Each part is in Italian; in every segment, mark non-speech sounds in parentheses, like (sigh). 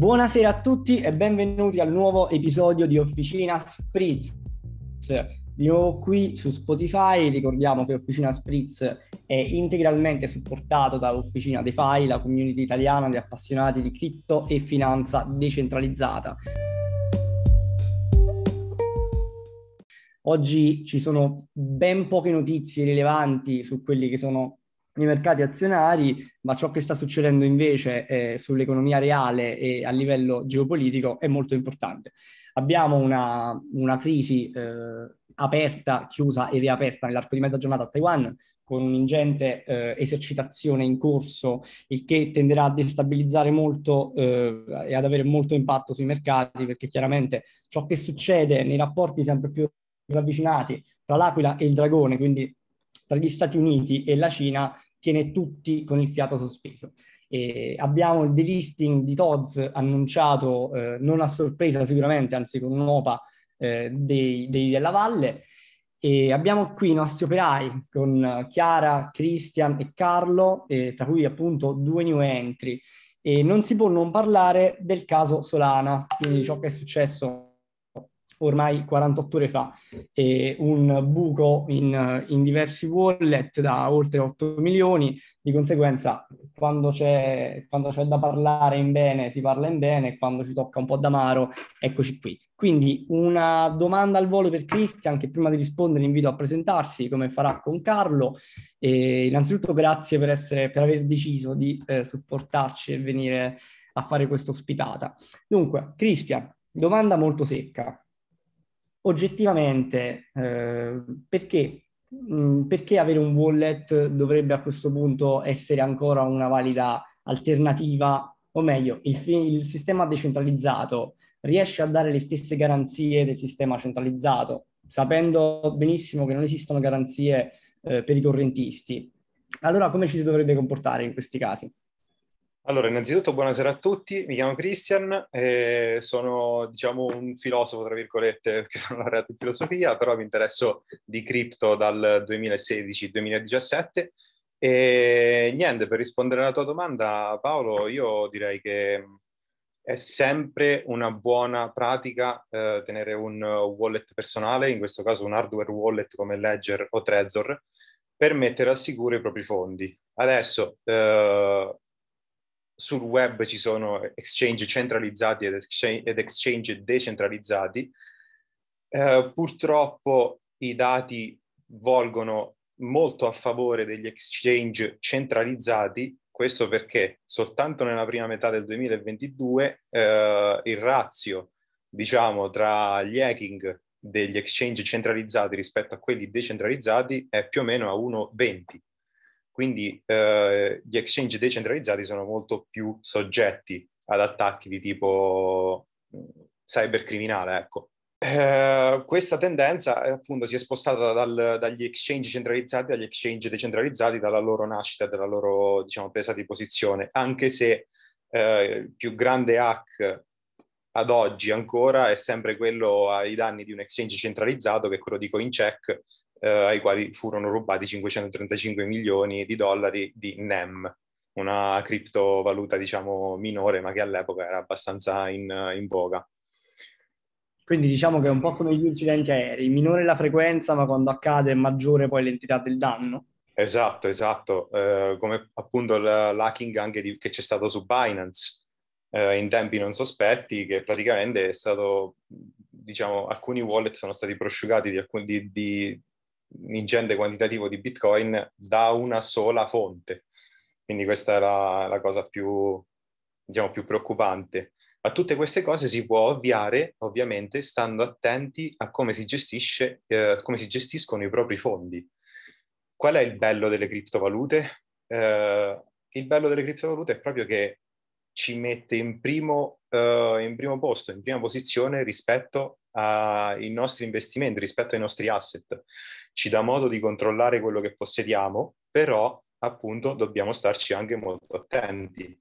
Buonasera a tutti e benvenuti al nuovo episodio di Officina Spritz. Di nuovo qui su Spotify, ricordiamo che Officina Spritz è integralmente supportato da Officina DeFi, la community italiana di appassionati di cripto e finanza decentralizzata. Oggi ci sono ben poche notizie rilevanti su quelli che sono i mercati azionari, ma ciò che sta succedendo invece eh, sull'economia reale e a livello geopolitico è molto importante. Abbiamo una, una crisi eh, aperta, chiusa e riaperta nell'arco di mezza giornata a Taiwan, con un'ingente eh, esercitazione in corso, il che tenderà a destabilizzare molto eh, e ad avere molto impatto sui mercati, perché chiaramente ciò che succede nei rapporti sempre più ravvicinati tra l'Aquila e il Dragone, quindi tra gli Stati Uniti e la Cina, tiene tutti con il fiato sospeso. E abbiamo il delisting di TODS annunciato eh, non a sorpresa sicuramente, anzi con un'OPA eh, dei, dei, della Valle. E abbiamo qui i nostri operai con Chiara, Christian e Carlo, eh, tra cui appunto due new entry. E non si può non parlare del caso Solana, quindi ciò che è successo ormai 48 ore fa, e un buco in, in, diversi wallet da oltre 8 milioni, di conseguenza quando c'è, quando c'è da parlare in bene si parla in bene, quando ci tocca un po' d'amaro, eccoci qui. Quindi una domanda al volo per Christian che prima di rispondere invito a presentarsi come farà con Carlo. E innanzitutto grazie per, essere, per aver deciso di eh, supportarci e venire a fare questa ospitata. Dunque, Christian, domanda molto secca oggettivamente eh, perché, mh, mm, perché avere un wallet dovrebbe a questo punto essere ancora una valida alternativa, o meglio, il, il sistema decentralizzato riesce a dare le stesse garanzie del sistema centralizzato, sapendo benissimo che non esistono garanzie eh, per i correntisti. Allora come ci si dovrebbe comportare in questi casi? Allora, innanzitutto buonasera a tutti, mi chiamo Christian, e sono diciamo un filosofo, tra virgolette, (laughs) perché sono laureato in filosofia, però mi interesso di cripto dal 2016-2017 e niente, per rispondere alla tua domanda Paolo, io direi che è sempre una buona pratica eh, tenere un wallet personale, in questo caso un hardware wallet come Ledger o Trezor, per mettere al sicuro i propri fondi. Adesso eh, sul web ci sono exchange centralizzati ed exchange, ed exchange decentralizzati. Eh, purtroppo i dati volgono molto a favore degli exchange centralizzati, questo perché soltanto nella prima metà del 2022 eh, il razio, diciamo, tra gli hacking degli exchange centralizzati rispetto a quelli decentralizzati è più o meno a 1,20 quindi eh, gli exchange decentralizzati sono molto più soggetti ad attacchi di tipo mm, cybercriminale, ecco. Eh, questa tendenza eh, appunto si è spostata dal, dagli exchange centralizzati agli exchange decentralizzati dalla loro nascita, dalla loro diciamo, presa di posizione, anche se eh, il più grande hack ad oggi ancora è sempre quello ai danni di un exchange centralizzato che è quello di CoinCheck eh, ai quali furono rubati 535 milioni di dollari di NEM, una criptovaluta diciamo minore ma che all'epoca era abbastanza in, in voga. Quindi diciamo che è un po' come gli incidenti aerei, minore la frequenza ma quando accade è maggiore poi l'entità del danno. Esatto, esatto, eh, come appunto l'hacking anche di, che c'è stato su Binance eh, in tempi non sospetti, che praticamente è stato, diciamo, alcuni wallet sono stati prosciugati di, alcuni, di, ingente quantitativo di Bitcoin da una sola fonte. Quindi questa è la, la cosa più, diciamo, più preoccupante. A tutte queste cose si può ovviare, ovviamente, stando attenti a come si, gestisce, eh, come si gestiscono i propri fondi. Qual è il bello delle criptovalute? Eh, il bello delle criptovalute è proprio che ci mette in primo, uh, in primo posto, in prima posizione rispetto ai nostri investimenti, rispetto ai nostri asset. Ci dà modo di controllare quello che possediamo, però appunto dobbiamo starci anche molto attenti.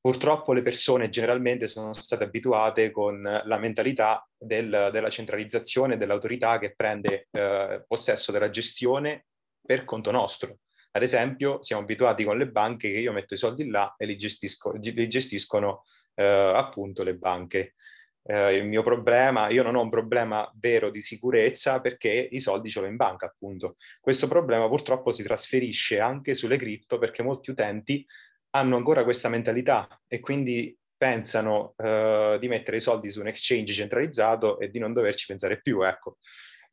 Purtroppo le persone generalmente sono state abituate con la mentalità del, della centralizzazione dell'autorità che prende eh, possesso della gestione per conto nostro. Ad esempio, siamo abituati con le banche che io metto i soldi là e li, gestisco, li gestiscono eh, appunto le banche. Eh, il mio problema, io non ho un problema vero di sicurezza perché i soldi ce l'ho in banca, appunto. Questo problema purtroppo si trasferisce anche sulle cripto perché molti utenti hanno ancora questa mentalità e quindi pensano uh, di mettere i soldi su un exchange centralizzato e di non doverci pensare più, ecco,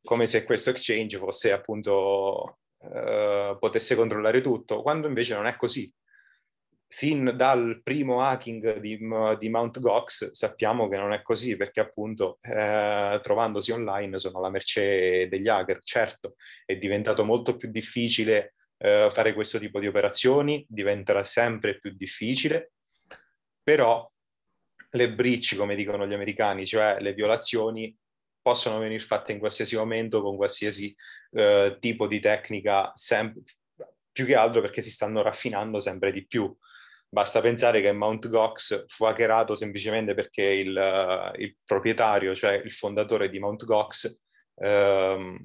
come se questo exchange fosse appunto uh, potesse controllare tutto, quando invece non è così. Sin dal primo hacking di, di Mt. Gox sappiamo che non è così perché appunto eh, trovandosi online sono la merce degli hacker, certo è diventato molto più difficile eh, fare questo tipo di operazioni, diventerà sempre più difficile, però le breach, come dicono gli americani, cioè le violazioni, possono venire fatte in qualsiasi momento con qualsiasi eh, tipo di tecnica, sem- più che altro perché si stanno raffinando sempre di più. Basta pensare che Mt. Gox fu hackerato semplicemente perché il, uh, il proprietario, cioè il fondatore di Mt. Gox, uh,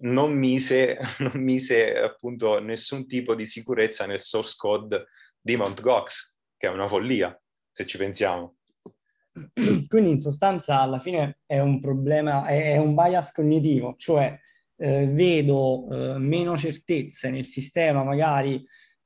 non, mise, (laughs) non mise appunto nessun tipo di sicurezza nel source code di Mt. Gox, che è una follia se ci pensiamo. Quindi in sostanza alla fine è un problema, è, è un bias cognitivo, cioè eh, vedo eh, meno certezze nel sistema magari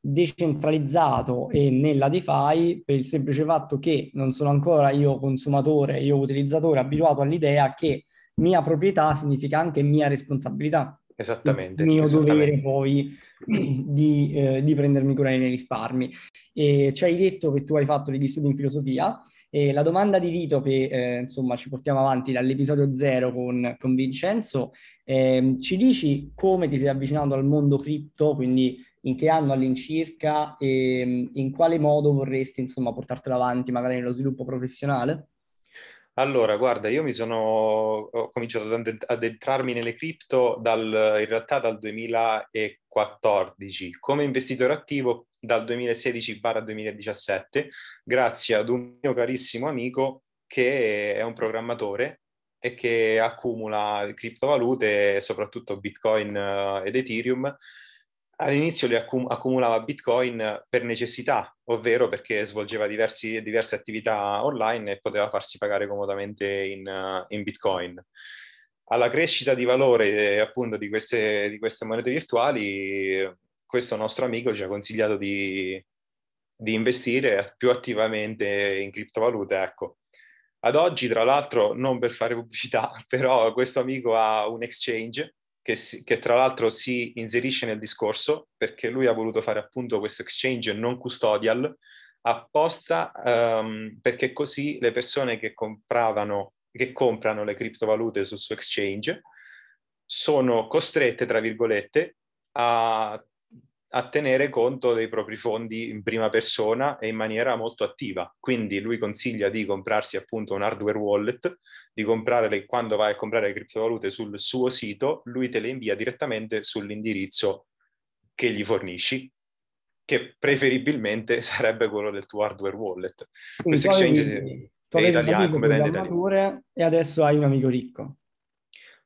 decentralizzato e nella DeFi per il semplice fatto che non sono ancora io consumatore, io utilizzatore abituato all'idea che mia proprietà significa anche mia responsabilità. Esattamente. Il mio esattamente. dovere poi di, eh, di, prendermi cura dei miei risparmi. E ci hai detto che tu hai fatto degli studi in filosofia e la domanda di rito che eh, insomma ci portiamo avanti dall'episodio zero con, con Vincenzo, eh, ci dici come ti sei avvicinato al mondo cripto, quindi in che anno all'incirca e in quale modo vorresti insomma portartelo avanti magari nello sviluppo professionale? Allora, guarda, io mi sono, ho cominciato ad addentrarmi nelle cripto in realtà dal 2014 come investitore attivo dal 2016-2017 grazie ad un mio carissimo amico che è un programmatore e che accumula criptovalute, soprattutto Bitcoin eh, ed Ethereum all'inizio li accum- accumulava Bitcoin per necessità, ovvero perché svolgeva diversi, diverse attività online e poteva farsi pagare comodamente in, uh, in Bitcoin. Alla crescita di valore appunto di queste, di queste, monete virtuali, questo nostro amico ci ha consigliato di, di investire più attivamente in criptovalute. Ecco. Ad oggi, tra l'altro, non per fare pubblicità, (laughs) però questo amico ha un exchange che, si, che, tra l'altro si inserisce nel discorso perché lui ha voluto fare appunto questo exchange non custodial apposta um, perché così le persone che compravano, che comprano le criptovalute sul suo exchange sono costrette, tra virgolette, a a tenere conto dei propri fondi in prima persona e in maniera molto attiva. Quindi lui consiglia di comprarsi appunto un hardware wallet, di comprare le, quando vai a comprare le criptovalute sul suo sito, lui te le invia direttamente sull'indirizzo che gli fornisci, che preferibilmente (laughs) sarebbe quello del tuo hardware wallet. Questo exchange è italiano, come da italiano. E adesso hai un amico ricco.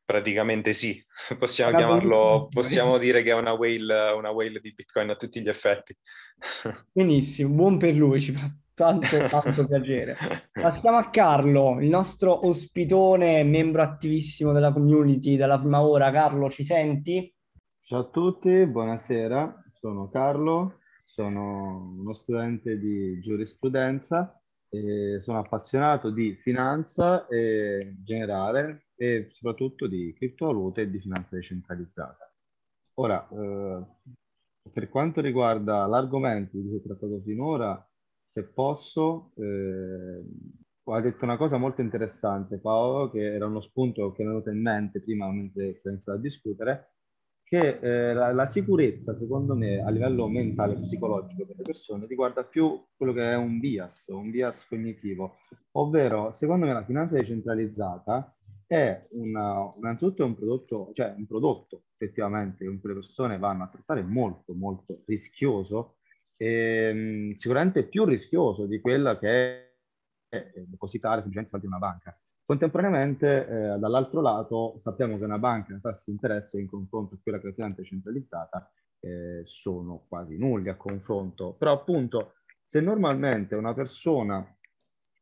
Praticamente sì, (laughs) possiamo chiamarlo, possiamo dire che è una whale, una whale di Bitcoin a tutti gli effetti. (laughs) Benissimo, buon per lui, ci fa tanto, tanto (laughs) piacere. Passiamo a Carlo, il nostro ospitone, membro attivissimo della community della prima ora. Carlo, ci senti? Ciao a tutti, buonasera, sono Carlo, sono uno studente di giurisprudenza e sono appassionato di finanza e generale e soprattutto di criptovalute e di finanza decentralizzata. Ora, eh, per quanto riguarda l'argomento di cui si è trattato finora, se posso, eh, ha detto una cosa molto interessante Paolo, che era uno spunto che mi è venuto in mente prima mentre si è iniziato a discutere, che eh, la, la, sicurezza, secondo me, a livello mentale e psicologico delle persone riguarda più quello che è un bias, un bias cognitivo, ovvero, secondo me, la finanza decentralizzata è una, innanzitutto è un prodotto, cioè un prodotto effettivamente che le persone vanno a trattare molto, molto rischioso, ehm, sicuramente più rischioso di quella che è depositare semplicemente soldi in una banca. Contemporaneamente, eh, dall'altro lato, sappiamo che una banca i tassi di interesse in confronto a quella che è centralizzata eh, sono quasi nulli a confronto. Però appunto, se normalmente una persona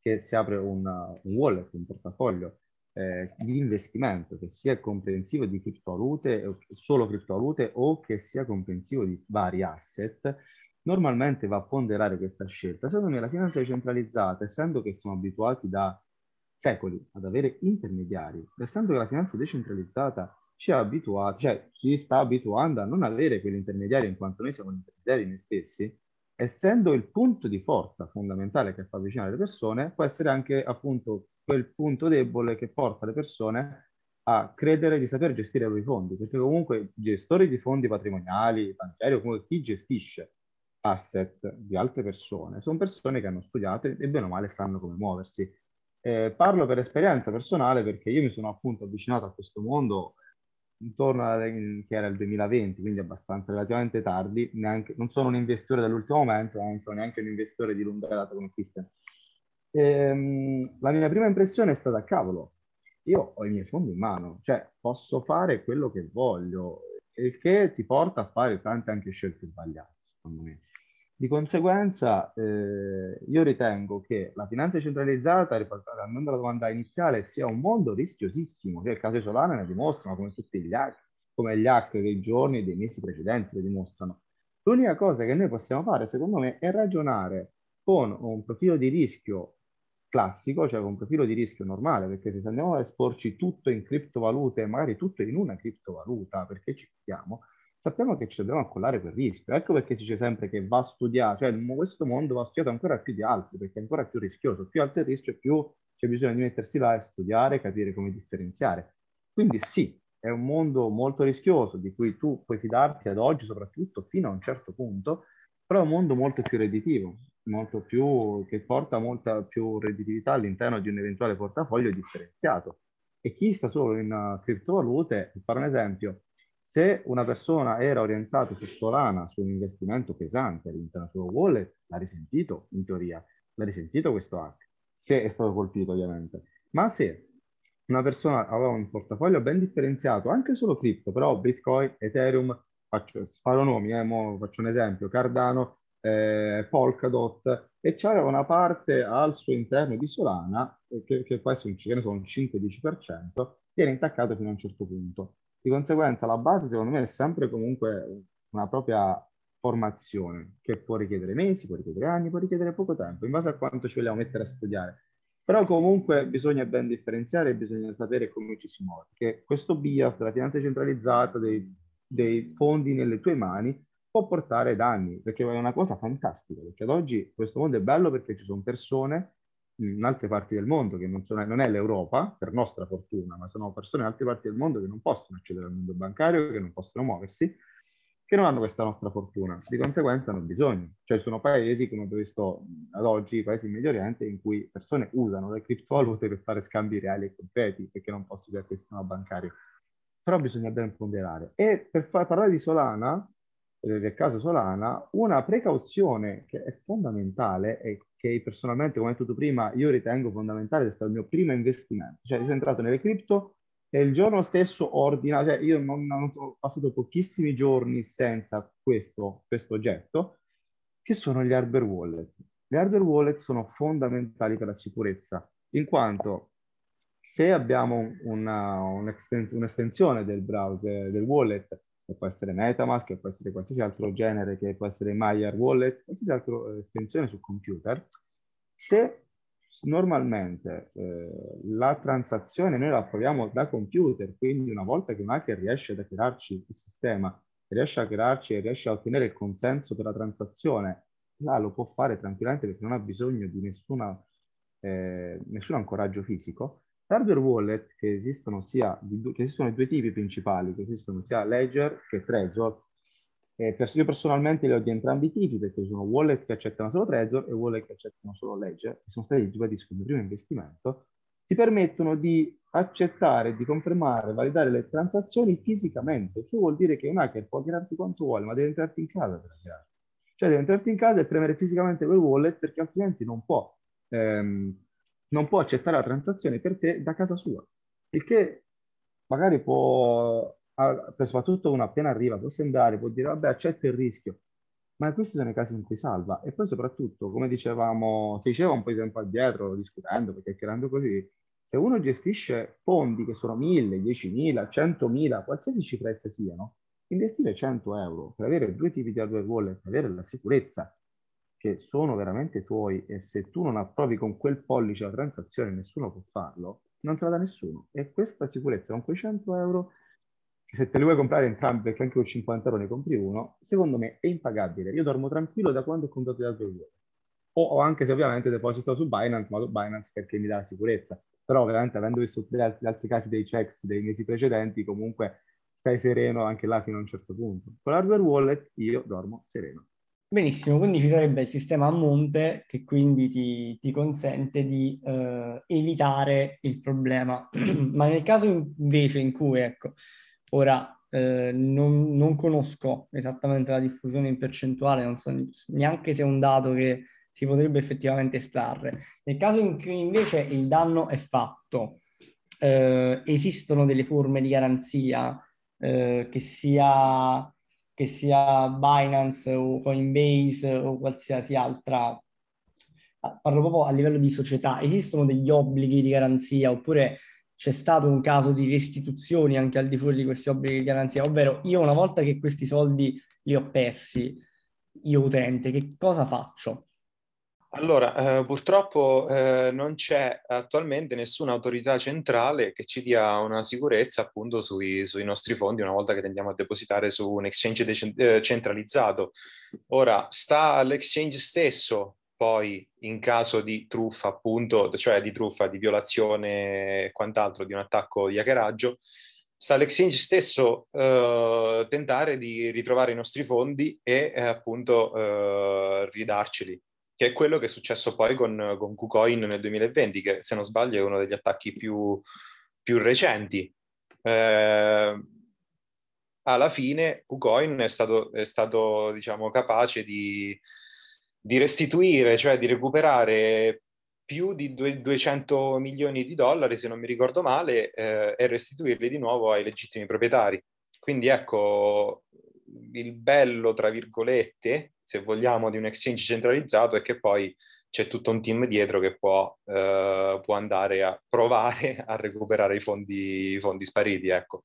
che si apre un, un wallet, un portafoglio eh, di investimento che sia comprensivo di criptovalute, solo criptovalute o che sia comprensivo di vari asset, normalmente va a ponderare questa scelta. Secondo me la finanza decentralizzata, essendo che siamo abituati da secoli ad avere intermediari, essendo che la finanza decentralizzata ci ha abituati, cioè ci sta abituando a non avere quegli intermediari in quanto noi siamo intermediari noi stessi, essendo il punto di forza fondamentale che fa avvicinare le persone, può essere anche appunto quel punto debole che porta le persone a credere di saper gestire i propri fondi, perché comunque gestori di fondi patrimoniali, banchieri o comunque chi gestisce asset di altre persone sono persone che hanno studiato e bene o male sanno come muoversi. Eh, parlo per esperienza personale perché io mi sono appunto avvicinato a questo mondo intorno a, che era il 2020, quindi abbastanza relativamente tardi, neanche, non sono un investitore dell'ultimo momento, non sono neanche un investitore di lunga data come Christian. Ehm, la mia prima impressione è stata, cavolo, io ho i miei fondi in mano, cioè posso fare quello che voglio, il che ti porta a fare tante anche scelte sbagliate, secondo me. Di conseguenza, eh, io ritengo che la finanza centralizzata, riprendendo la domanda iniziale, sia un mondo rischiosissimo, che il caso Solana ne dimostra, come tutti gli hack, come gli hack dei giorni e dei mesi precedenti lo dimostrano. L'unica cosa che noi possiamo fare, secondo me, è ragionare con un profilo di rischio classico, cioè con profilo di rischio normale, perché se andiamo a esporci tutto in criptovalute, magari tutto in una criptovaluta, perché ci crediamo, sappiamo che ci dobbiamo accollare quel rischio. Ecco perché si dice sempre che va studiato, cioè questo mondo va studiato ancora più di altri, perché è ancora più rischioso. Più alto il rischio, più c'è bisogno di mettersi là e studiare, capire come differenziare. Quindi sì, è un mondo molto rischioso, di cui tu puoi fidarti ad oggi, soprattutto fino a un certo punto, però è un mondo molto più redditivo, molto più, che porta molta più redditività all'interno di un eventuale portafoglio differenziato. E chi sta solo in uh, criptovalute, per fare un esempio, se una persona era orientata su Solana, su un investimento pesante all'interno del suo wallet, l'ha risentito in teoria, l'ha risentito questo hack, se è stato colpito ovviamente. Ma se una persona aveva un portafoglio ben differenziato, anche solo cripto, però Bitcoin, Ethereum, faccio, sparo nomi, eh, faccio un esempio, Cardano, eh, Polkadot, e c'era una parte al suo interno di Solana, eh, che, che può essere un, ce ne sono un 5-10%, viene intaccato fino a un certo punto. Di conseguenza la base secondo me è sempre comunque una propria formazione che può richiedere mesi, può richiedere anni, può richiedere poco tempo, in base a quanto ci vogliamo mettere a studiare. Però comunque bisogna ben differenziare bisogna sapere come ci si muove, che questo bias della finanza centralizzata, dei, dei fondi nelle tue mani, può portare danni, perché è una cosa fantastica, perché ad oggi questo mondo è bello perché ci sono persone in altre parti del mondo, che non, sono, non, è l'Europa, per nostra fortuna, ma sono persone in altre parti del mondo che non possono accedere al mondo bancario, che non possono muoversi, che non hanno questa nostra fortuna. Di conseguenza hanno bisogno. Cioè sono paesi, come ho visto ad oggi, paesi in Medio Oriente, in cui persone usano le criptovalute per fare scambi reali e concreti, perché non possono accedere al sistema bancario. Però bisogna ben ponderare. E per far parlare di Solana, del caso Solana, una precauzione che è fondamentale e che personalmente, come hai detto prima, io ritengo fondamentale, è stato il mio primo investimento. Cioè, io sono entrato nelle cripto e il giorno stesso ordina, cioè io non, non ho passato pochissimi giorni senza questo, questo oggetto, che sono gli hardware wallet. Le hardware wallet sono fondamentali per la sicurezza, in quanto se abbiamo una, un'estensione del browser, del wallet, che può essere Metamask, che può essere qualsiasi altro genere, che può essere Mayer Wallet, qualsiasi altra eh, estensione su computer, se normalmente eh, la transazione noi la proviamo da computer, quindi una volta che un hacker riesce ad hackerarci il sistema, riesce a hackerarci e riesce a ottenere il consenso per la transazione, là lo può fare tranquillamente perché non ha bisogno di nessuna, eh, nessun ancoraggio fisico, Hardware wallet che esistono sia di, che esistono due tipi principali, che esistono sia Ledger che Trezor. Eh, io personalmente li ho di entrambi i tipi perché sono wallet che accettano solo Trezor e wallet che accettano solo Ledger, che sono stati, ribadisco, mio primo investimento, ti permettono di accettare, di confermare, validare le transazioni fisicamente, che vuol dire che un hacker può hackerarti quanto vuole, ma deve entrarti in casa per hackerarti. Cioè deve entrarti in casa e premere fisicamente quel wallet perché altrimenti non può ehm, non può accettare la transazione per te da casa sua. Il che magari può, soprattutto uno appena arriva, può sembrare, può dire vabbè accetto il rischio. ma questi sono i casi in cui salva. E poi soprattutto, come dicevamo, si diceva un po' di tempo addietro, discutendo, perché chiacchierando così, se uno gestisce fondi che sono 1000, 10.000, 100.000, qualsiasi cifra esse siano, investire 100 euro per avere due tipi di hardware wallet, per avere la sicurezza che sono veramente tuoi e se tu non approvi con quel pollice la transazione nessuno può farlo, non te la dà nessuno. E questa sicurezza con quei 100 euro se te li vuoi comprare entrambi, perché anche con 50 euro ne compri uno, secondo me è impagabile. Io dormo tranquillo da quando ho contato le altre due. O, o anche se ovviamente deposito su Binance, ma su Binance perché mi dà la sicurezza. Però ovviamente avendo visto tutti gli altri, gli altri casi dei checks dei mesi precedenti, comunque stai sereno anche là fino a un certo punto. Con l'hardware wallet io dormo sereno. Benissimo, quindi ci sarebbe il sistema a monte che quindi ti, ti consente di eh, evitare il problema. (clears throat) Ma nel caso invece in cui, ecco, Ora, eh, non, non, conosco esattamente la diffusione in percentuale, non so neanche se è un dato che si potrebbe effettivamente estrarre. Nel caso in cui invece il danno è fatto, eh, esistono delle forme di garanzia eh, che sia che sia Binance o Coinbase o qualsiasi altra, parlo proprio a livello di società, esistono degli obblighi di garanzia oppure c'è stato un caso di restituzioni anche al di fuori di questi obblighi di garanzia, ovvero io una volta che questi soldi li ho persi, io utente, che cosa faccio? Allora, eh, purtroppo eh, non c'è attualmente nessuna autorità centrale che ci dia una sicurezza appunto sui, sui nostri fondi una volta che li andiamo a depositare su un exchange de- eh, centralizzato. Ora, sta all'exchange stesso poi in caso di truffa, appunto, cioè di truffa, di violazione e quant'altro, di un attacco di hackeraggio, sta l'exchange stesso eh, tentare di ritrovare i nostri fondi e eh, appunto eh, ridarceli, che è quello che è successo poi con, con KuCoin nel 2020, che se non sbaglio è uno degli attacchi più, più recenti. Eh, alla fine KuCoin è stato, è stato diciamo, capace di di restituire, cioè di recuperare più di 200 milioni di dollari, se non mi ricordo male, eh, e restituirli di nuovo ai legittimi proprietari. Quindi ecco, il bello, tra virgolette, se vogliamo, di un exchange centralizzato è che poi c'è tutto un team dietro che può, eh, può andare a provare (laughs) a recuperare i fondi, i fondi spariti. Ecco.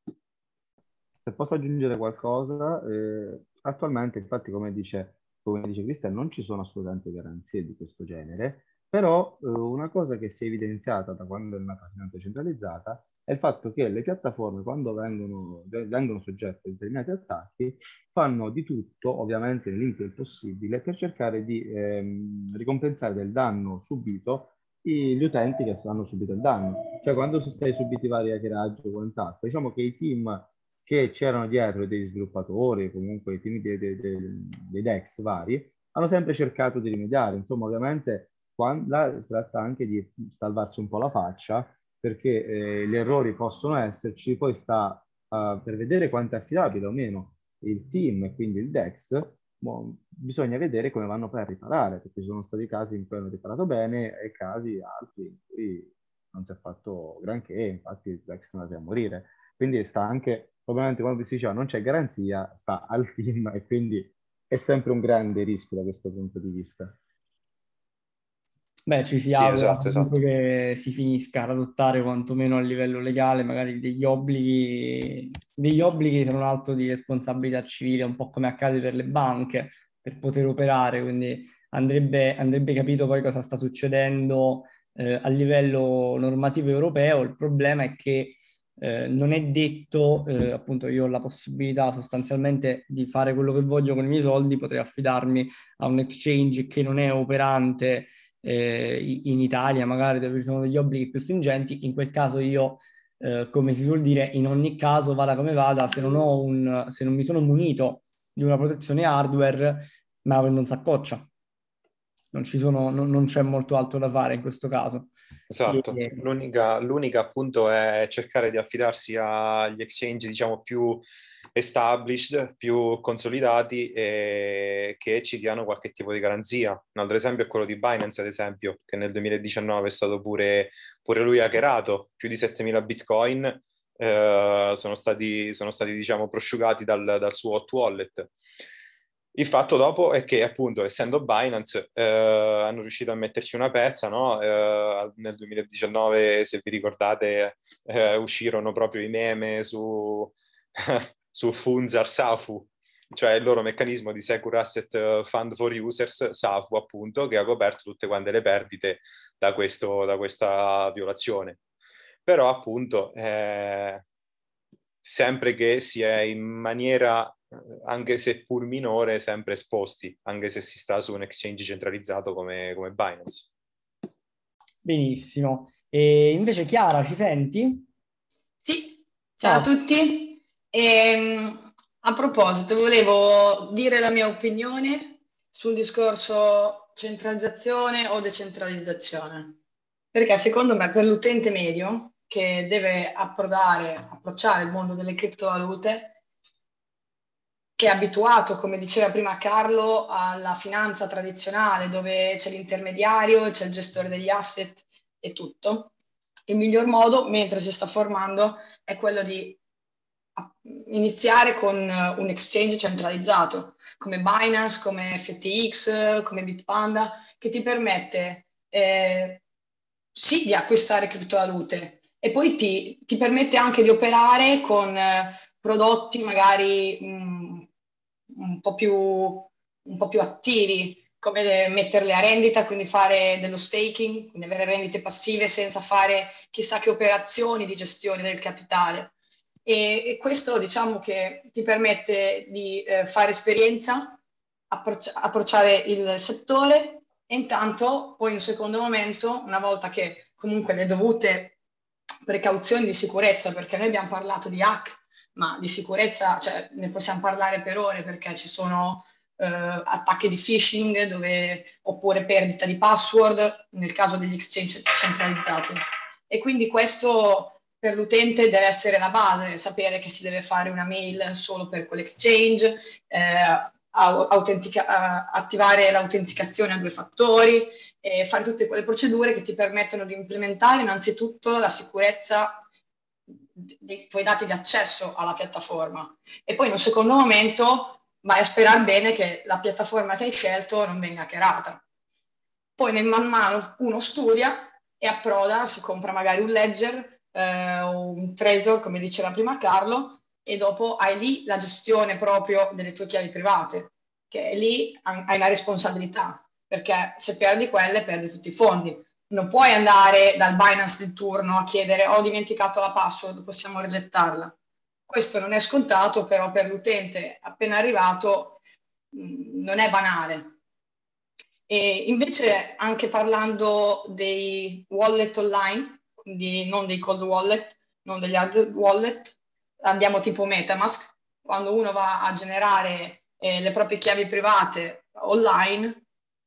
Se posso aggiungere qualcosa, eh, attualmente, infatti, come dice come dice Cristian, non ci sono assolutamente garanzie di questo genere, però eh, una cosa che si è evidenziata da quando è nata la finanza centralizzata è il fatto che le piattaforme, quando vengono, vengono soggette a determinati attacchi, fanno di tutto, ovviamente nel limite del possibile, per cercare di ehm, ricompensare del danno subito gli utenti che hanno subito il danno. Cioè, quando sono stati subiti vari hackeraggi o quant'altro, diciamo che i team che c'erano dietro degli sviluppatori, comunque i team dei, dei, dei, dei DEX vari, hanno sempre cercato di rimediare. Insomma, ovviamente quando, là si tratta anche di salvarsi un po' la faccia, perché eh, gli errori possono esserci, poi sta uh, per vedere quanto è affidabile o meno il team quindi il DEX, mo, bisogna vedere come vanno poi a riparare, perché ci sono stati casi in cui hanno riparato bene e casi altri in cui non si è fatto granché, infatti il DEX è andato a morire. Quindi sta anche ovviamente quando si diceva non c'è garanzia, sta al team e quindi è sempre un grande rischio da questo punto di vista. Beh, ci si sì, augura esatto, esatto. che si finisca ad adottare quantomeno a livello legale magari degli obblighi, degli obblighi se non altro di responsabilità civile, un po' come accade per le banche, per poter operare, quindi andrebbe, andrebbe capito poi cosa sta succedendo eh, a livello normativo europeo. Il problema è che eh, non è detto, eh, appunto io ho la possibilità sostanzialmente di fare quello che voglio con i miei soldi, potrei affidarmi a un exchange che non è operante eh, in Italia, magari dove ci sono degli obblighi più stringenti, in quel caso io, eh, come si suol dire, in ogni caso vada come vada, se non, un, se non mi sono munito di una protezione hardware, me la prendo un saccoccia non, sono, non, non, c'è molto altro da fare in questo caso. Esatto, e... l'unica, l'unica, appunto è cercare di affidarsi agli exchange diciamo più established, più consolidati e che ci diano qualche tipo di garanzia. Un altro esempio è quello di Binance, ad esempio, che nel 2019 è stato pure, pure lui hackerato, più di 7000 bitcoin eh, sono stati, sono stati diciamo prosciugati dal, dal suo hot wallet. Il fatto dopo è che, appunto, essendo Binance, eh, hanno riuscito a metterci una pezza, no? Eh, nel 2019, se vi ricordate, eh, uscirono proprio i meme su, (laughs) su Funzar Safu, cioè il loro meccanismo di Secure Asset Fund for Users, SAFU appunto, che ha coperto tutte quante le perdite da, questo, da questa violazione. Però appunto, eh, sempre che si è in maniera anche se pur minore, sempre esposti, anche se si sta su un exchange centralizzato come, come Binance. Benissimo. E invece Chiara, ci senti? Sì, ciao, ciao. a tutti. E, ehm, a proposito, volevo dire la mia opinione sul discorso centralizzazione o decentralizzazione. Perché secondo me per l'utente medio che deve approdare, approcciare il mondo delle criptovalute, che è abituato, come diceva prima Carlo, alla finanza tradizionale dove c'è l'intermediario, c'è il gestore degli asset e tutto. Il miglior modo, mentre si sta formando, è quello di iniziare con un exchange centralizzato come Binance, come FTX, come Bitpanda, che ti permette eh, sì di acquistare criptovalute e poi ti, ti permette anche di operare con eh, prodotti magari mh, un po' più, un po più attivi, come metterle a rendita, quindi fare dello staking, quindi avere rendite passive senza fare chissà che operazioni di gestione del capitale. E, e questo diciamo che ti permette di eh, fare esperienza, approcci- approcciare il settore e intanto poi in un secondo momento, una volta che comunque le dovute precauzioni di sicurezza, perché noi abbiamo parlato di hack ma di sicurezza cioè, ne possiamo parlare per ore perché ci sono eh, attacchi di phishing dove, oppure perdita di password nel caso degli exchange centralizzati. E quindi questo per l'utente deve essere la base, sapere che si deve fare una mail solo per quell'exchange, eh, autentica- attivare l'autenticazione a due fattori e fare tutte quelle procedure che ti permettono di implementare innanzitutto la sicurezza dei tuoi dati di accesso alla piattaforma e poi in un secondo momento vai a sperare bene che la piattaforma che hai scelto non venga hackerata. Poi nel man mano uno studia e approda, si compra magari un ledger eh, un trezor, come diceva prima Carlo, e dopo hai lì la gestione proprio delle tue chiavi private, che lì hai una responsabilità, perché se perdi quelle perdi tutti i fondi non puoi andare dal Binance di turno a chiedere ho dimenticato la password, possiamo resettarla. Questo non è scontato, però per l'utente appena arrivato mm, non è banale. E invece anche parlando dei wallet online, quindi non dei cold wallet, non degli hard wallet, abbiamo tipo Metamask, quando uno va a generare eh, le proprie chiavi private online,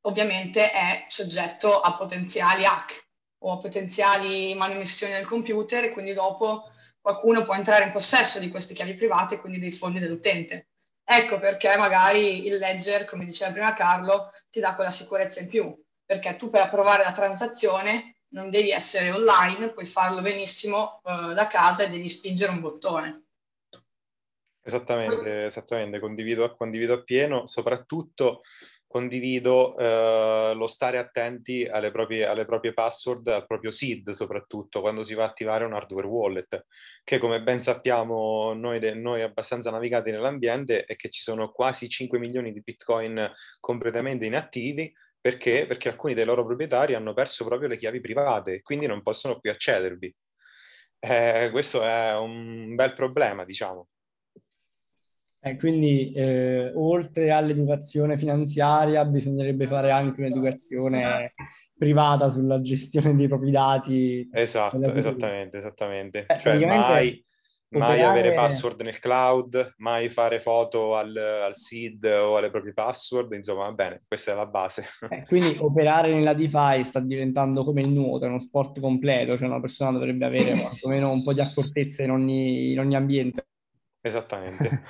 ovviamente è soggetto a potenziali hack o a potenziali manomissioni del computer e quindi dopo qualcuno può entrare in possesso di queste chiavi private e quindi dei fondi dell'utente. Ecco perché magari il ledger, come diceva prima Carlo, ti dà quella sicurezza in più, perché tu per approvare la transazione non devi essere online, puoi farlo benissimo eh, da casa e devi spingere un bottone. Esattamente, esattamente, condivido, condivido appieno, soprattutto condivido eh, lo stare attenti alle proprie, alle proprie, password, al proprio SID soprattutto quando si va a attivare un hardware wallet, che come ben sappiamo noi, de, noi abbastanza navigati nell'ambiente è che ci sono quasi 5 milioni di bitcoin completamente inattivi perché? Perché alcuni dei loro proprietari hanno perso proprio le chiavi private, quindi non possono più accedervi. Eh, questo è un bel problema, diciamo. Eh, quindi eh, oltre all'educazione finanziaria bisognerebbe fare anche un'educazione privata sulla gestione dei propri dati. Esatto, esattamente, esattamente. Eh, cioè mai, mai operare... avere password nel cloud, mai fare foto al, al, SID o alle proprie password, insomma, va bene, questa è la base. Eh, quindi (laughs) operare nella DeFi sta diventando come il nuoto, è uno sport completo, cioè una persona dovrebbe avere (laughs) quantomeno un po' di accortezza in ogni, in ogni ambiente. Esattamente.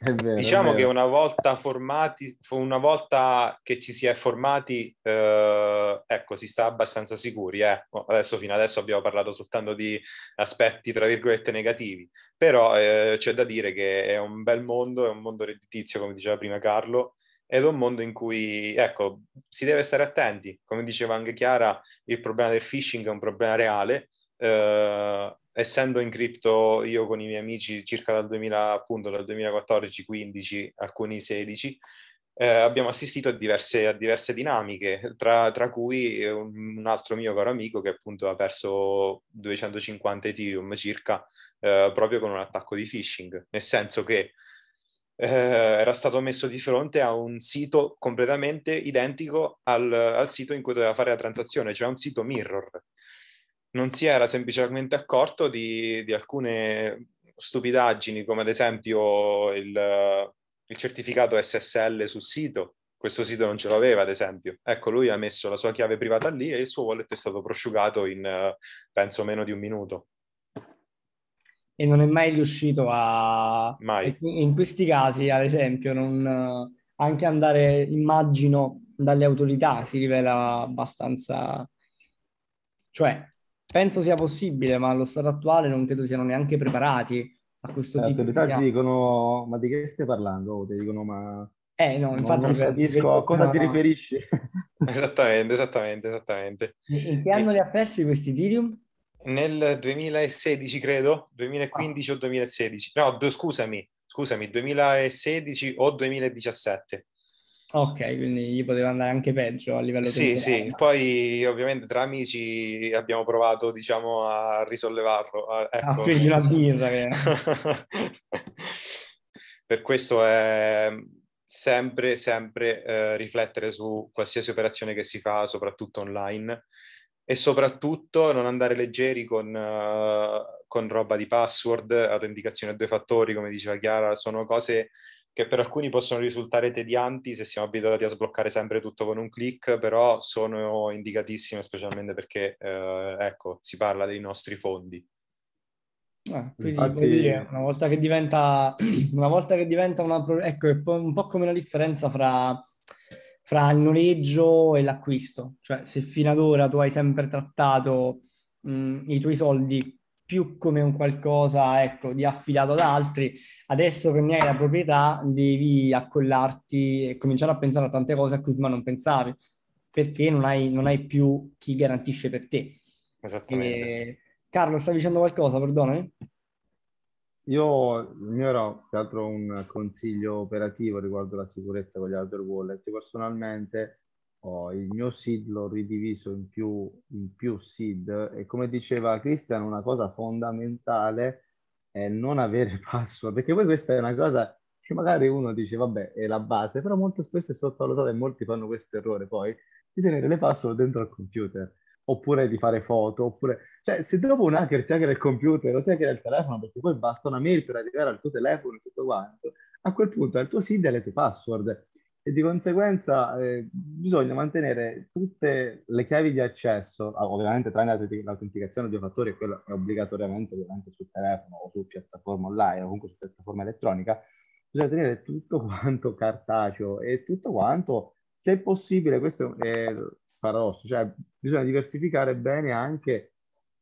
(laughs) vero, diciamo che una volta formati, una volta che ci si è formati, eh, ecco, si sta abbastanza sicuri. Eh. Adesso, fino adesso abbiamo parlato soltanto di aspetti, tra virgolette, negativi, però eh, c'è da dire che è un bel mondo, è un mondo redditizio, come diceva prima Carlo, ed è un mondo in cui, ecco, si deve stare attenti. Come diceva anche Chiara, il problema del phishing è un problema reale. Eh, essendo in cripto io con i miei amici circa dal 2000, appunto dal 2014, 15, alcuni 16, eh, abbiamo assistito a diverse, a diverse dinamiche, tra, tra, cui un, altro mio caro amico che appunto ha perso 250 Ethereum circa eh, proprio con un attacco di phishing, nel senso che eh, era stato messo di fronte a un sito completamente identico al, al sito in cui doveva fare la transazione, cioè un sito mirror. Non si era semplicemente accorto di, di alcune stupidaggini, come ad esempio il, il certificato SSL sul sito. Questo sito non ce l'aveva, ad esempio. Ecco, lui ha messo la sua chiave privata lì e il suo wallet è stato prosciugato in, penso, meno di un minuto. E non è mai riuscito a... Mai. In questi casi, ad esempio, non... anche andare, immagino, dalle autorità si rivela abbastanza... Cioè, penso sia possibile, ma allo stato attuale non credo siano neanche preparati a questo Le tipo di... Le autorità ti dicono, ma di che stai parlando? O ti dicono, ma... Eh no, infatti... Non, capisco a cosa ti riferisci. (laughs) esattamente, esattamente, esattamente. In che anno li ha persi questi Ethereum? Nel 2016, credo, 2015 ah. o 2016. No, do, scusami, scusami, 2016 o 2017. Ok, quindi gli poteva andare anche peggio a livello Sì, sì, poi ovviamente tra amici abbiamo provato, diciamo, a risollevarlo. A, ecco. Ah, quindi una (laughs) birra che... per questo è sempre, sempre eh, riflettere su qualsiasi operazione che si fa, soprattutto online, e soprattutto non andare leggeri con, uh, con roba di password, autenticazione a due fattori, come diceva Chiara, sono cose che per alcuni possono risultare tedianti se siamo abituati a sbloccare sempre tutto con un click, però sono indicatissime specialmente perché, eh, ecco, si parla dei nostri fondi. Ah, quindi Infatti... dire, una volta che diventa (clears throat) una volta che diventa una ecco, è un po' come la differenza fra, fra il noleggio e l'acquisto, cioè se fino ad ora tu hai sempre trattato mh, i tuoi soldi più come un qualcosa ecco, di affidato ad altri. Adesso che ne hai la proprietà, devi accollarti e cominciare a pensare a tante cose a cui prima non pensavi, perché non hai, non hai più chi garantisce per te. Esattamente. E... Carlo, stavi dicendo qualcosa, perdonami? Io, il mio era più altro un consiglio operativo riguardo la sicurezza con gli hardware wallet. Personalmente ho il mio seed l'ho ridiviso in più, in più seed e come diceva Cristian una cosa fondamentale è non avere (laughs) password perché poi questa è una cosa che magari uno dice vabbè è la base però molto spesso è sottovalutata e molti fanno questo errore poi di tenere le password dentro al computer oppure di fare foto oppure cioè se dopo un hacker ti hackera il computer o ti hackera il telefono perché poi basta una mail per arrivare al tuo telefono e tutto quanto a quel punto il tuo seed e le tue password e di conseguenza eh, bisogna mantenere tutte le chiavi di accesso, ah, ovviamente tranne l'autenticazione a due fattori, quello è obbligatoriamente ovviamente sul telefono o su piattaforma online o comunque su piattaforma elettronica, bisogna tenere tutto quanto cartaceo e tutto quanto, se possibile, questo è paradosso, cioè bisogna diversificare bene anche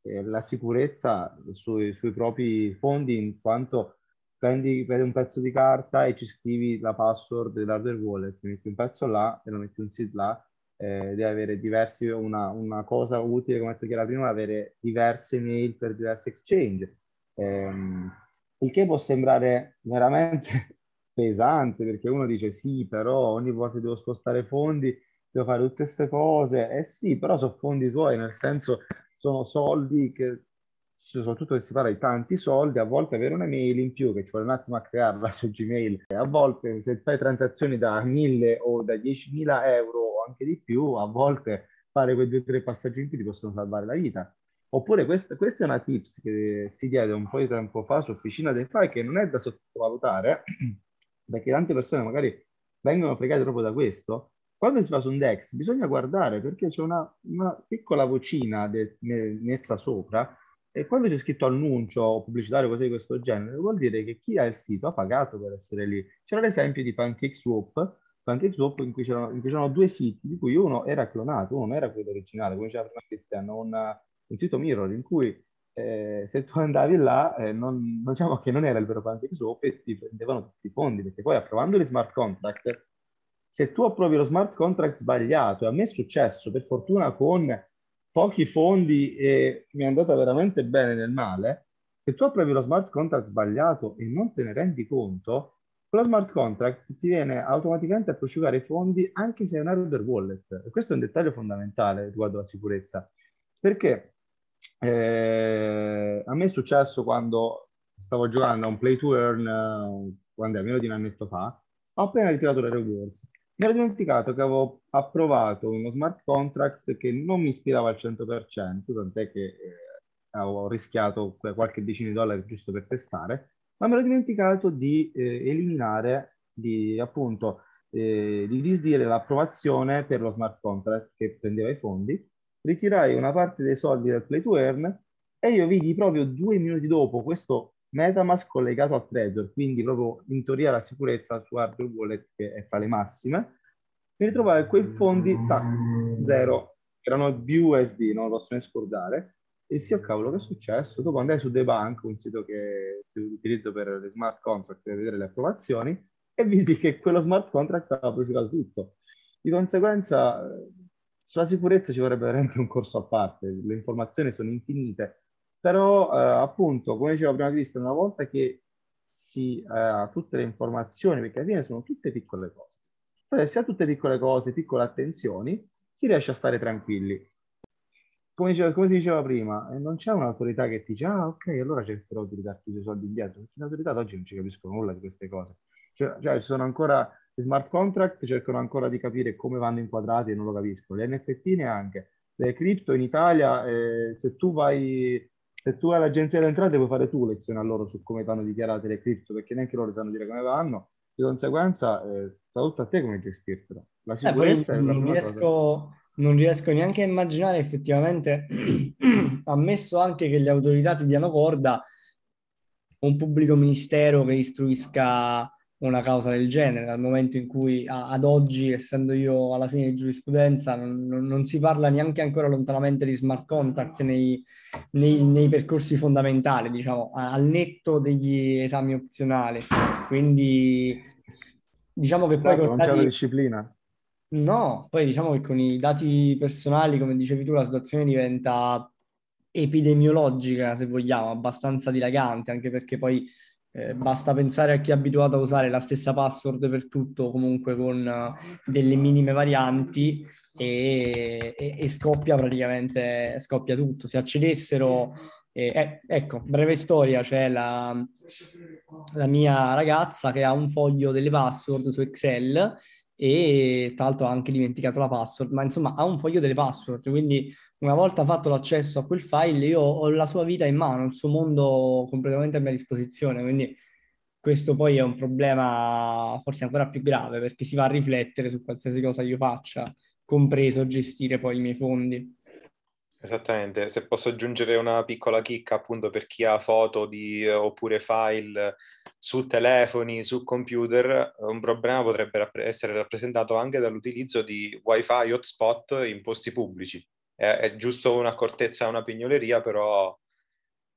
eh, la sicurezza sui, sui propri fondi in quanto prendi, prendi, un pezzo di carta e ci scrivi la password dell'hardware wallet, metti un pezzo là e lo metti un seed là, eh, devi avere diversi, una, una, cosa utile, come detto Chiara prima, avere diverse mail per diversi exchange. Eh, il che può sembrare veramente (laughs) pesante perché uno dice sì, però ogni volta devo spostare fondi, devo fare tutte queste cose. Eh sì, però sono fondi tuoi, nel senso sono soldi che soprattutto se si parla di tanti soldi, a volte avere una mail in più che ci vuole un attimo a crearla su Gmail, a volte se fai transazioni da 1000 o da 10.000 euro o anche di più, a volte fare quei due o tre passaggi in più ti possono salvare la vita. Oppure questa, questa è una tips che si diede un po' di tempo fa su Officina del Fai che non è da sottovalutare, (clears throat) perché tante persone magari vengono fregate proprio da questo. Quando si fa su un DEX bisogna guardare perché c'è una, una piccola vocina de, messa sopra e quando c'è scritto annuncio o pubblicitario cose di questo genere, vuol dire che chi ha il sito ha pagato per essere lì. C'era l'esempio di PancakeSwap, PancakeSwap in cui, c'erano, in cui c'erano due siti, di cui uno era clonato, uno non era quello originale, come diceva prima Cristian, un, un sito mirror in cui eh, se tu andavi là, eh, non, diciamo che non era il vero PancakeSwap e ti prendevano tutti i fondi, perché poi approvando gli smart contract se tu approvi lo smart contract sbagliato, e a me è successo per fortuna con pochi fondi e mi è andata veramente bene nel male, se tu approvi lo smart contract sbagliato e non te ne rendi conto, con lo smart contract ti viene automaticamente a prosciugare i fondi anche se è un hardware wallet. E questo è un dettaglio fondamentale riguardo alla sicurezza, perché eh, a me è successo quando stavo giocando a un play to earn, uh, quando è meno di un annetto fa, ho appena ritirato le rewards. Mi ero dimenticato che avevo approvato uno smart contract che non mi ispirava al 100%, tant'è che eh, avevo rischiato qualche decina di dollari giusto per testare, ma mi ero dimenticato di eh, eliminare, di appunto, eh, di disdire l'approvazione per lo smart contract che prendeva i fondi, ritirai una parte dei soldi del play to earn e io vidi proprio due minuti dopo questo Metamask collegato a Trezor, quindi proprio in teoria la sicurezza su hardware wallet che è fra le massime, mi ritrovai quei fondi, tac, zero, erano BUSD, non lo posso ne scordare, e sì, oh cavolo, che è successo? Dopo andai su The Bank, un sito che utilizzo per le smart contract per vedere le approvazioni, e vidi che quello smart contract aveva prosciugato tutto. Di conseguenza, sulla sicurezza ci vorrebbe veramente un corso a parte, le informazioni sono infinite, però eh, appunto, come diceva prima Cristian, una volta che si eh, ha tutte le informazioni, perché alla fine sono tutte piccole cose, cioè se ha tutte piccole cose, piccole attenzioni, si riesce a stare tranquilli. Come, diceva, come si diceva prima, eh, non c'è un'autorità che ti dice, ah ok, allora cercherò di ridarti i tuoi soldi indietro, perché le autorità oggi non ci capiscono nulla di queste cose. Cioè, cioè, ci sono ancora gli smart contract, cercano ancora di capire come vanno inquadrati e non lo capisco. Le NFT neanche. Le cripto in Italia, eh, se tu vai se tu hai l'agenzia delle entrate puoi fare tu lezione a loro su come vanno dichiarate le cripto, perché neanche loro sanno dire come vanno, di conseguenza eh, sta tutto a te come gestirtelo. La eh, sicurezza eh, non, riesco, non riesco neanche a immaginare effettivamente, (clears throat) ammesso anche che le autorità ti diano corda, un pubblico ministero che istruisca una causa del genere, dal momento in cui a, ad oggi, essendo io alla fine di giurisprudenza, non, non, non, si parla neanche ancora lontanamente di smart contract nei, nei, nei percorsi fondamentali, diciamo, al netto degli esami opzionali. Quindi diciamo che poi... Certo, non c'è una disciplina. No, poi diciamo che con i dati personali, come dicevi tu, la situazione diventa epidemiologica, se vogliamo, abbastanza dilagante, anche perché poi eh, basta pensare a chi è abituato a usare la stessa password per tutto, comunque con uh, delle minime varianti e, e, e, scoppia praticamente, scoppia tutto. Se accedessero, eh, eh, ecco, breve storia, c'è la, la mia ragazza che ha un foglio delle password su Excel e tra l'altro ha anche dimenticato la password, ma insomma ha un foglio delle password, quindi una volta fatto l'accesso a quel file io ho la sua vita in mano, il suo mondo completamente a mia disposizione, quindi questo poi è un problema forse ancora più grave perché si va a riflettere su qualsiasi cosa io faccia, compreso gestire poi i miei fondi. Esattamente, se posso aggiungere una piccola chicca appunto per chi ha foto di, oppure file su telefoni, su computer, un problema potrebbe essere rappresentato anche dall'utilizzo di wifi hotspot in posti pubblici. È, è giusto un'accortezza, una pignoleria, però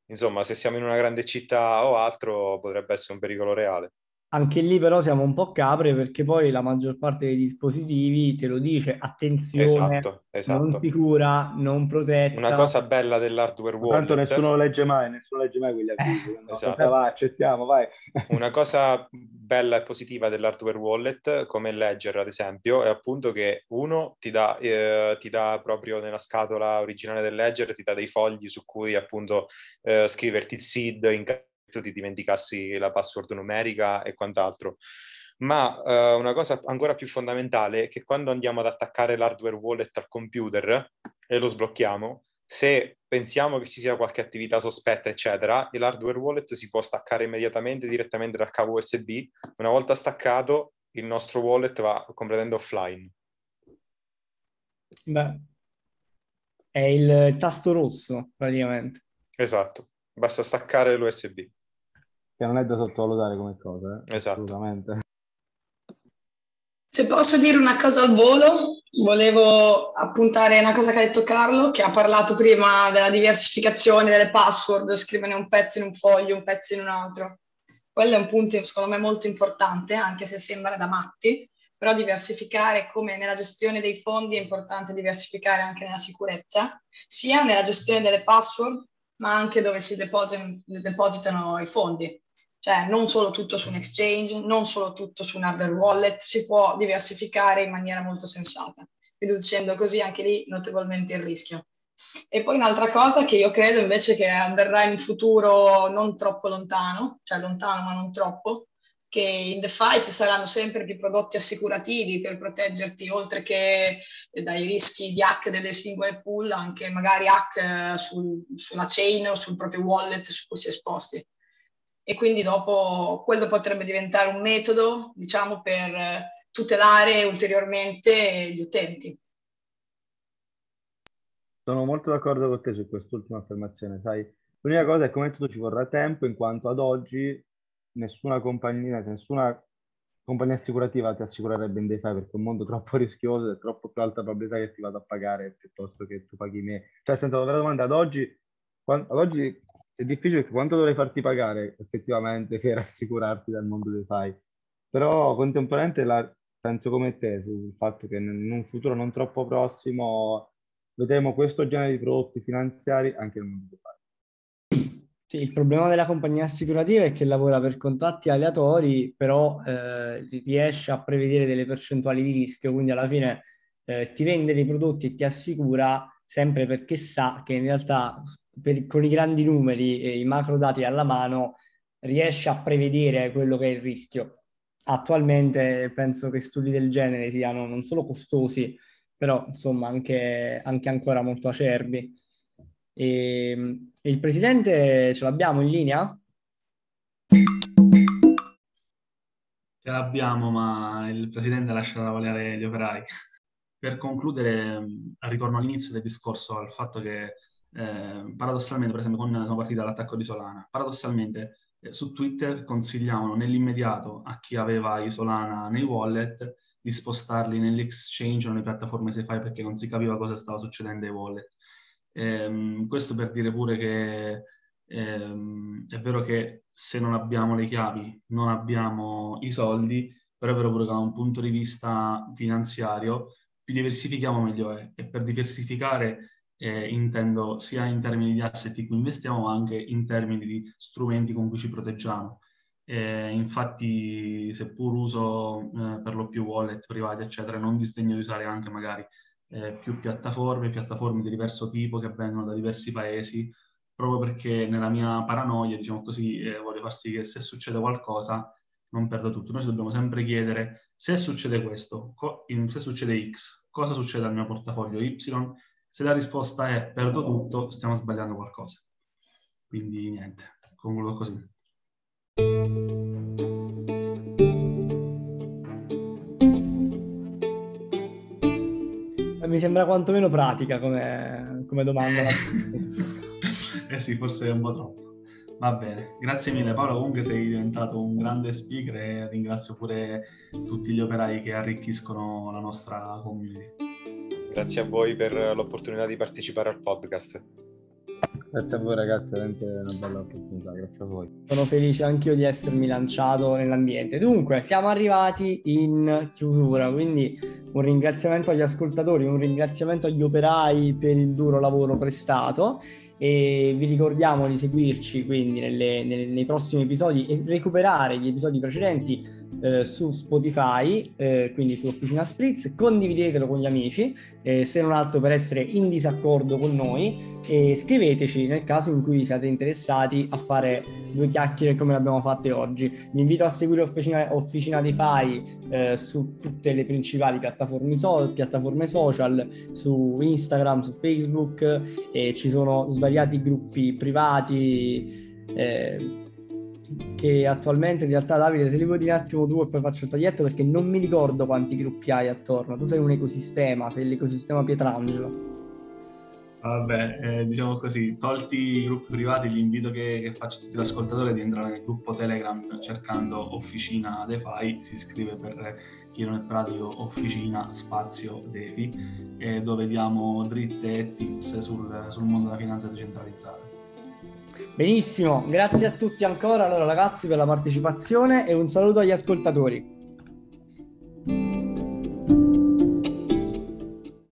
insomma se siamo in una grande città o altro potrebbe essere un pericolo reale. Anche lì però siamo un po' capre perché poi la maggior parte dei dispositivi te lo dice, attenzione, esatto, esatto. non sicura, non protetta. Una cosa bella dell'hardware wallet. Tanto nessuno lo legge mai, nessuno legge mai quegli avvisi. Eh, esatto. vai, accettiamo, vai. Una cosa bella e positiva dell'hardware wallet, come Ledger ad esempio, è appunto che uno ti dà, eh, ti dà proprio nella scatola originale del Ledger, ti dà dei fogli su cui appunto eh, scriverti il seed in tu ti dimenticassi la password numerica e quant'altro. Ma uh, una cosa ancora più fondamentale è che quando andiamo ad attaccare l'hardware wallet al computer e lo sblocchiamo, se pensiamo che ci sia qualche attività sospetta, eccetera, l'hardware wallet si può staccare immediatamente direttamente dal cavo USB. Una volta staccato, il nostro wallet va completamente offline. Beh, è il tasto rosso praticamente. Esatto, basta staccare l'USB che non è da sottovalutare come cosa. Eh? Esatto. Assolutamente. Se posso dire una cosa al volo, volevo appuntare una cosa che ha detto Carlo, che ha parlato prima della diversificazione delle password, scrivere un pezzo in un foglio, un pezzo in un altro. Quello è un punto, secondo me, molto importante, anche se sembra da matti, però diversificare come nella gestione dei fondi è importante diversificare anche nella sicurezza, sia nella gestione delle password, ma anche dove si depositano, depositano i fondi. Cioè non solo tutto su un exchange, non solo tutto su un hardware wallet, si può diversificare in maniera molto sensata, riducendo così anche lì notevolmente il rischio. E poi un'altra cosa che io credo invece che avverrà in un futuro non troppo lontano, cioè lontano ma non troppo, che in DeFi ci saranno sempre più prodotti assicurativi per proteggerti, oltre che dai rischi di hack delle singole pool, anche magari hack eh, sul, sulla chain o sul proprio wallet su cui si è esposti. E quindi dopo quello potrebbe diventare un metodo, diciamo, per tutelare ulteriormente gli utenti. Sono molto d'accordo con te su quest'ultima affermazione, sai. L'unica cosa è che come tutto ci vorrà tempo, in quanto ad oggi nessuna compagnia, nessuna compagnia assicurativa ti assicurerebbe in DeFi perché è un mondo troppo rischioso e troppo più alta probabilità che ti vado a pagare piuttosto che tu paghi me. Cioè, senza la vera domanda, ad oggi, ad oggi è difficile perché quanto dovrei farti pagare effettivamente per assicurarti dal mondo DeFi? Però contemporaneamente la, penso come te sul fatto che in un futuro non troppo prossimo vedremo questo genere di prodotti finanziari anche nel mondo DeFi. Sì, il problema della compagnia assicurativa è che lavora per contratti aleatori, però eh, riesce a prevedere delle percentuali di rischio, quindi alla fine eh, ti vende dei prodotti e ti assicura sempre perché sa che in realtà per, con i grandi numeri e i macro dati alla mano riesce a prevedere quello che è il rischio. Attualmente penso che studi del genere siano non solo costosi, però insomma anche, anche ancora molto acerbi. E, ehm, il presidente ce l'abbiamo in linea? Ce l'abbiamo, ma il presidente lascia lavorare gli operai. Per concludere, ritorno all'inizio del discorso al fatto che eh, paradossalmente, per esempio, con, sono partiti dall'attacco di Solana, paradossalmente eh, su Twitter consigliavano nell'immediato a chi aveva i Solana nei wallet di spostarli nell'exchange o nelle piattaforme SafeFi perché non si capiva cosa stava succedendo ai wallet. Ehm, questo per dire pure che ehm, è vero che se non abbiamo le chiavi non abbiamo i soldi, però è vero pure che da un punto di vista finanziario più diversifichiamo meglio è. E per diversificare eh, intendo sia in termini di asset in cui investiamo, ma anche in termini di strumenti con cui ci proteggiamo. Eh, infatti, seppur uso eh, per lo più wallet privati, eccetera, non disdegno di usare anche magari eh, più piattaforme, piattaforme di diverso tipo che vengono da diversi paesi, proprio perché nella mia paranoia, diciamo così, eh, voglio far sì che se succede qualcosa non perdo tutto. Noi dobbiamo sempre chiedere se succede questo, co- se succede X, cosa succede al mio portafoglio Y? Se la risposta è perdo tutto, stiamo sbagliando qualcosa. Quindi niente, concludo così. mi sembra quantomeno pratica come, come domanda. Eh. (laughs) eh sì, forse è un po' troppo. Va bene, grazie mille Paolo, comunque sei diventato un grande speaker e ringrazio pure tutti gli operai che arricchiscono la nostra community. Grazie a voi per l'opportunità di partecipare al podcast. Grazie a voi ragazzi, è veramente una bella opportunità, grazie a voi. Sono felice anch'io di essermi lanciato nell'ambiente. Dunque, siamo arrivati in chiusura, quindi un ringraziamento agli ascoltatori, un ringraziamento agli operai per il duro lavoro prestato e vi ricordiamo di seguirci quindi nelle, nelle, nei prossimi episodi e recuperare gli episodi precedenti eh, su Spotify, eh, quindi su Officina Spritz, condividetelo con gli amici, eh, se non altro per essere in disaccordo con noi e scriveteci nel caso in cui siate interessati a fare due chiacchiere come le abbiamo fatte oggi. Vi invito a seguire Officina, Officina DeFi eh, su tutte le principali piattaforme, so, piattaforme social, su Instagram, su Facebook e ci sono svariati gruppi privati. Eh, che attualmente in realtà Davide se li vuoi dire un attimo tu e poi faccio il taglietto perché non mi ricordo quanti gruppi hai attorno tu sei un ecosistema sei l'ecosistema Pietrangelo Vabbè, eh, diciamo così, tolti i gruppi privati, l'invito che, che faccio a tutti gli ascoltatori è di entrare nel gruppo Telegram cercando Officina DeFi, si scrive per chi non è pratico Officina Spazio DeFi, eh, dove diamo dritte e tips sul, sul mondo della finanza decentralizzata. Benissimo, grazie a tutti ancora allora ragazzi per la partecipazione e un saluto agli ascoltatori.